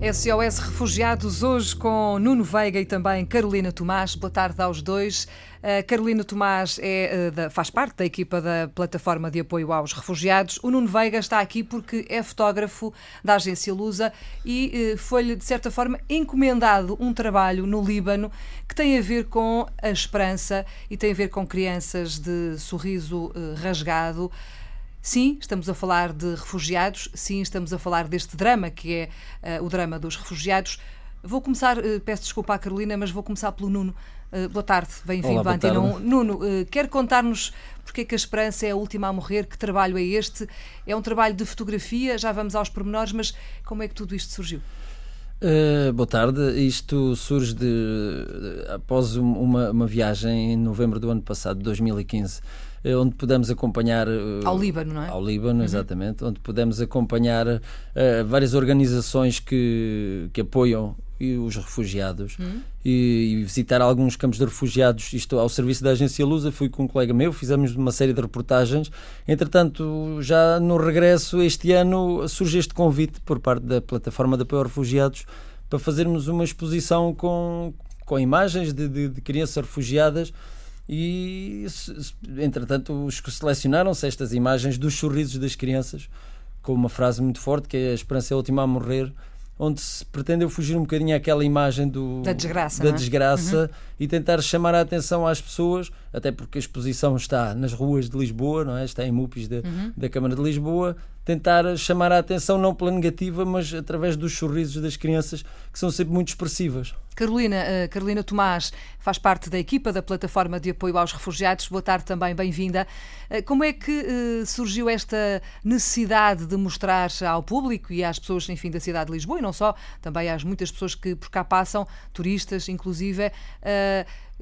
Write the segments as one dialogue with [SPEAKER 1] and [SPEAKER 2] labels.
[SPEAKER 1] SOS Refugiados, hoje com Nuno Veiga e também Carolina Tomás. Boa tarde aos dois. A Carolina Tomás é, eh, faz parte da equipa da Plataforma de Apoio aos Refugiados. O Nuno Veiga está aqui porque é fotógrafo da agência Lusa e eh, foi-lhe, de certa forma, encomendado um trabalho no Líbano que tem a ver com a esperança e tem a ver com crianças de sorriso eh, rasgado. Sim, estamos a falar de refugiados, sim, estamos a falar deste drama que é uh, o drama dos refugiados. Vou começar, uh, peço desculpa à Carolina, mas vou começar pelo Nuno. Uh, boa tarde, bem-vindo à Antena 1. Nuno, quer contar-nos porque é que a esperança é a última a morrer? Que trabalho é este? É um trabalho de fotografia, já vamos aos pormenores, mas como é que tudo isto surgiu?
[SPEAKER 2] Uh, boa tarde. Isto surge de, de após uma, uma, viagem em novembro do ano passado, 2015, eh, onde pudemos acompanhar. Uh,
[SPEAKER 1] ao Líbano, não é?
[SPEAKER 2] Ao Líbano, uhum. exatamente. Onde pudemos acompanhar uh, várias organizações que, que apoiam os refugiados uhum. e, e, visitar alguns campos de refugiados, isto ao serviço da agência Lusa, fui com um colega meu, fizemos uma série de reportagens. Entretanto, já no regresso este ano surge este convite por parte da plataforma de apoio aos refugiados para fazermos uma exposição com, com imagens de, de, de crianças refugiadas e entretanto os que selecionaram-se estas imagens dos sorrisos das crianças com uma frase muito forte que é a esperança é a última a morrer onde se pretendeu fugir um bocadinho àquela imagem do,
[SPEAKER 1] da desgraça,
[SPEAKER 2] da
[SPEAKER 1] é?
[SPEAKER 2] desgraça uhum. e tentar chamar a atenção às pessoas, até porque a exposição está nas ruas de Lisboa, não é? está em MUPIs uhum. da Câmara de Lisboa, tentar chamar a atenção não pela negativa, mas através dos sorrisos das crianças, que são sempre muito expressivas.
[SPEAKER 1] Carolina, uh, Carolina Tomás faz parte da equipa da Plataforma de Apoio aos Refugiados. Boa tarde também, bem-vinda. Uh, como é que uh, surgiu esta necessidade de mostrar ao público e às pessoas, enfim, da cidade de Lisboa e não só, também às muitas pessoas que por cá passam, turistas inclusive,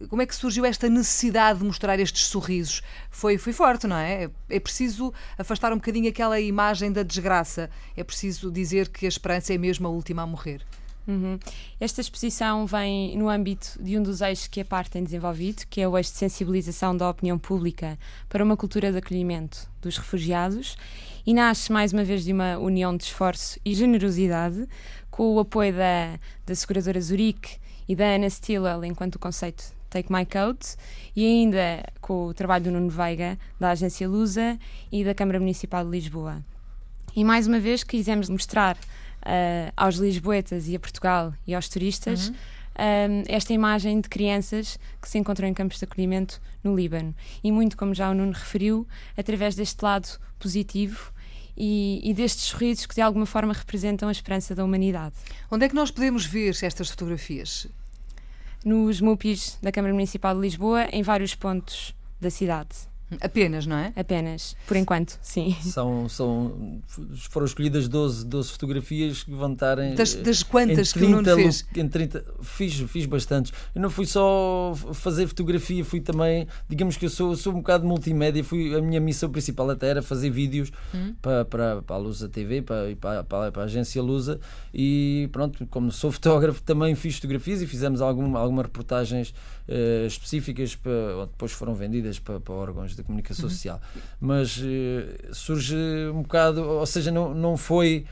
[SPEAKER 1] como é que surgiu esta necessidade de mostrar estes sorrisos? Foi, foi forte, não é? É preciso afastar um bocadinho aquela imagem da desgraça. É preciso dizer que a esperança é mesmo a última a morrer.
[SPEAKER 3] Uhum. Esta exposição vem no âmbito de um dos eixos que a parte tem desenvolvido, que é o eixo de sensibilização da opinião pública para uma cultura de acolhimento dos refugiados, e nasce mais uma vez de uma união de esforço e generosidade, com o apoio da, da seguradora Zurique e da Ana Stillwell enquanto conceito Take My Coat e ainda com o trabalho do Nuno Veiga, da agência Lusa e da Câmara Municipal de Lisboa. E mais uma vez quisemos mostrar uh, aos lisboetas e a Portugal e aos turistas uhum. uh, esta imagem de crianças que se encontram em campos de acolhimento no Líbano. E muito como já o Nuno referiu, através deste lado positivo e, e, destes sorrisos que de alguma forma representam a esperança da humanidade.
[SPEAKER 1] Onde é que nós podemos ver estas fotografias?
[SPEAKER 3] Nos MUPIs da Câmara Municipal de Lisboa, em vários pontos da cidade.
[SPEAKER 1] Apenas, não é?
[SPEAKER 3] Apenas, por enquanto, sim.
[SPEAKER 2] São, são, foram escolhidas 12, 12 fotografias que vão estar em.
[SPEAKER 1] Das, das quantas 30, que o Nuno fez?
[SPEAKER 2] Em 30, fiz, fiz bastantes. Eu não fui só fazer fotografia, fui também. Digamos que eu sou, sou um bocado multimédia. Fui, a minha missão principal até era fazer vídeos hum. para, para, para a Lusa TV para, para, para, para a agência Lusa. E pronto, como sou fotógrafo, também fiz fotografias e fizemos algum, algumas reportagens uh, específicas para, depois foram vendidas para, para órgãos da comunicação uhum. social. Mas uh, surge um bocado, ou seja, não, não foi.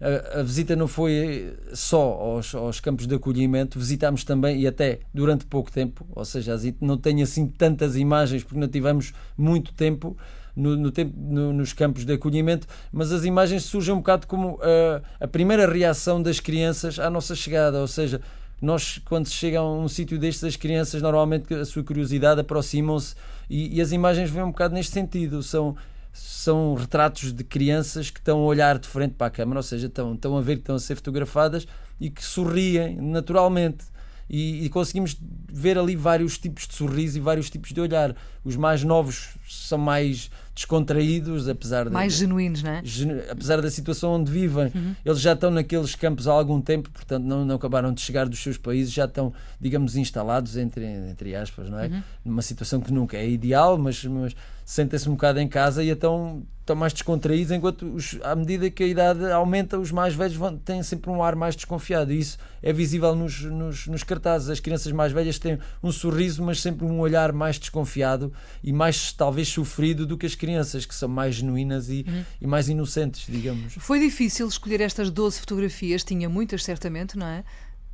[SPEAKER 2] A, a visita não foi só aos, aos, campos de acolhimento, visitámos também e até durante pouco tempo, ou seja, não tenho assim tantas imagens porque não tivemos muito tempo, no, no tempo, no, nos campos de acolhimento, mas as imagens surgem um bocado como uh, a primeira reação das crianças à nossa chegada, ou seja, nós, quando se chega a um sítio destes, as crianças, normalmente, a sua curiosidade aproximam-se e, e, as imagens vêm um bocado neste sentido. São, são retratos de crianças que estão a olhar de frente para a câmara, ou seja, estão, estão a ver que estão a ser fotografadas e que sorriem naturalmente. E, e, conseguimos ver ali vários tipos de sorriso e vários tipos de olhar. Os mais novos são mais descontraídos, apesar de,
[SPEAKER 1] mais genuínos, não é?
[SPEAKER 2] Apesar da situação onde vivem, uhum. eles já estão naqueles campos há algum tempo, portanto não, não acabaram de chegar dos seus países, já estão, digamos, instalados entre entre aspas, não é? Uhum. Numa situação que nunca é ideal, mas, mas sentem-se um bocado em casa e então estão mais descontraídos, enquanto os, à medida que a idade aumenta, os mais velhos vão, têm sempre um ar mais desconfiado. E isso é visível nos, nos, nos, cartazes. As crianças mais velhas têm um sorriso, mas sempre um olhar mais desconfiado e mais talvez sofrido do que as crianças crianças que são mais genuínas e, uhum. e mais inocentes, digamos.
[SPEAKER 1] Foi difícil escolher estas 12 fotografias, tinha muitas certamente, não é?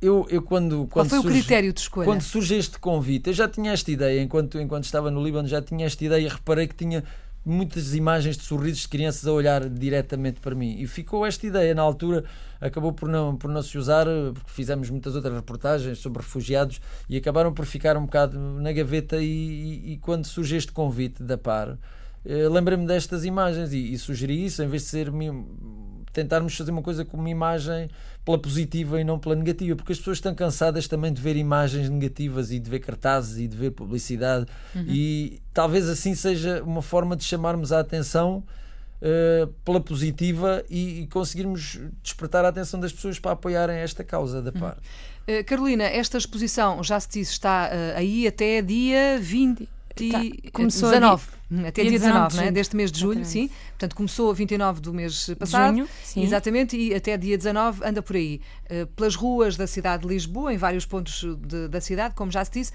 [SPEAKER 2] Eu, eu quando, quando
[SPEAKER 1] Qual foi
[SPEAKER 2] surge,
[SPEAKER 1] o critério de escolha?
[SPEAKER 2] Quando surge este convite, eu já tinha esta ideia, enquanto, enquanto estava no Líbano, já tinha esta ideia, reparei que tinha muitas imagens de sorrisos de crianças a olhar diretamente para mim. E ficou esta ideia na altura, acabou por não, por não se usar, porque fizemos muitas outras reportagens sobre refugiados e acabaram por ficar um bocado na gaveta. E, e, e quando surge este convite da PAR, lembrei-me destas imagens e, e, sugeri isso, em vez de ser tentarmos fazer uma coisa com uma imagem pela positiva e não pela negativa, porque as pessoas estão cansadas também de ver imagens negativas e de ver cartazes e de ver publicidade, uhum. e talvez assim seja uma forma de chamarmos a atenção uh, pela positiva e, e, conseguirmos despertar a atenção das pessoas para apoiarem esta causa da PAR.
[SPEAKER 1] Uhum. Uh, Carolina, esta exposição, já se disse, está uh, aí até dia 20. Tá, começou 19, hum, até dia 19, 19 é? deste mês de julho, sim. Portanto, começou a 29 do mês passado. Junho, sim. Exatamente, e até dia 19 anda por aí, uh, pelas ruas da cidade de Lisboa, em vários pontos de, da cidade, como já se disse.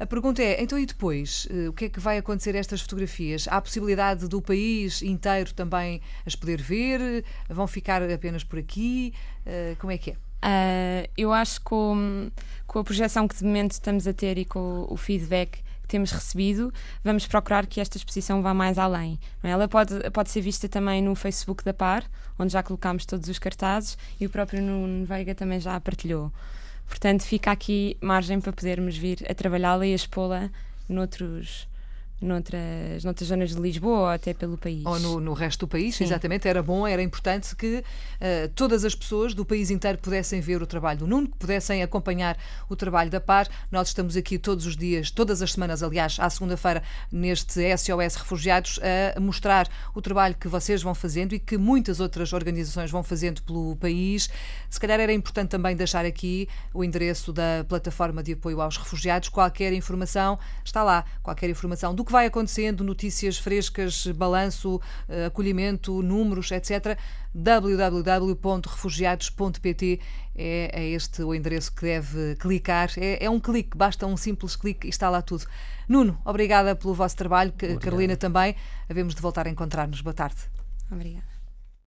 [SPEAKER 1] A pergunta é, então e depois? Uh, o que é que vai acontecer a estas fotografias? Há a possibilidade do país inteiro também as poder ver? Vão ficar apenas por aqui? Uh, como é que é?
[SPEAKER 3] Uh, eu acho que com, com, a projeção que de momento estamos a ter e com o feedback temos recebido, vamos procurar que esta exposição vá mais além. É? Ela pode, pode ser vista também no Facebook da PAR, onde já colocámos todos os cartazes e o próprio Nuno Veiga também já a partilhou. Portanto, fica aqui margem para podermos vir a trabalhá-la e a expô-la noutros noutras, noutras zonas de Lisboa ou até pelo país.
[SPEAKER 1] Ou no, no resto do país, Sim. exatamente. Era bom, era importante que uh, todas as pessoas do país inteiro pudessem ver o trabalho do Nuno, que pudessem acompanhar o trabalho da PAR. Nós estamos aqui todos os dias, todas as semanas, aliás, à segunda-feira, neste SOS Refugiados, a mostrar o trabalho que vocês vão fazendo e que muitas outras organizações vão fazendo pelo país. Se calhar era importante também deixar aqui o endereço da plataforma de apoio aos refugiados. Qualquer informação está lá, qualquer informação do que vai acontecendo, notícias frescas, balanço, eh, acolhimento, números, etc. www.refugiados.pt é, é, este o endereço que deve clicar. É, é, um clique, basta um simples clique e está lá tudo. Nuno, obrigada pelo vosso trabalho, Obrigado. Carolina também. Havemos de voltar a encontrar-nos. Boa tarde.
[SPEAKER 3] Obrigada.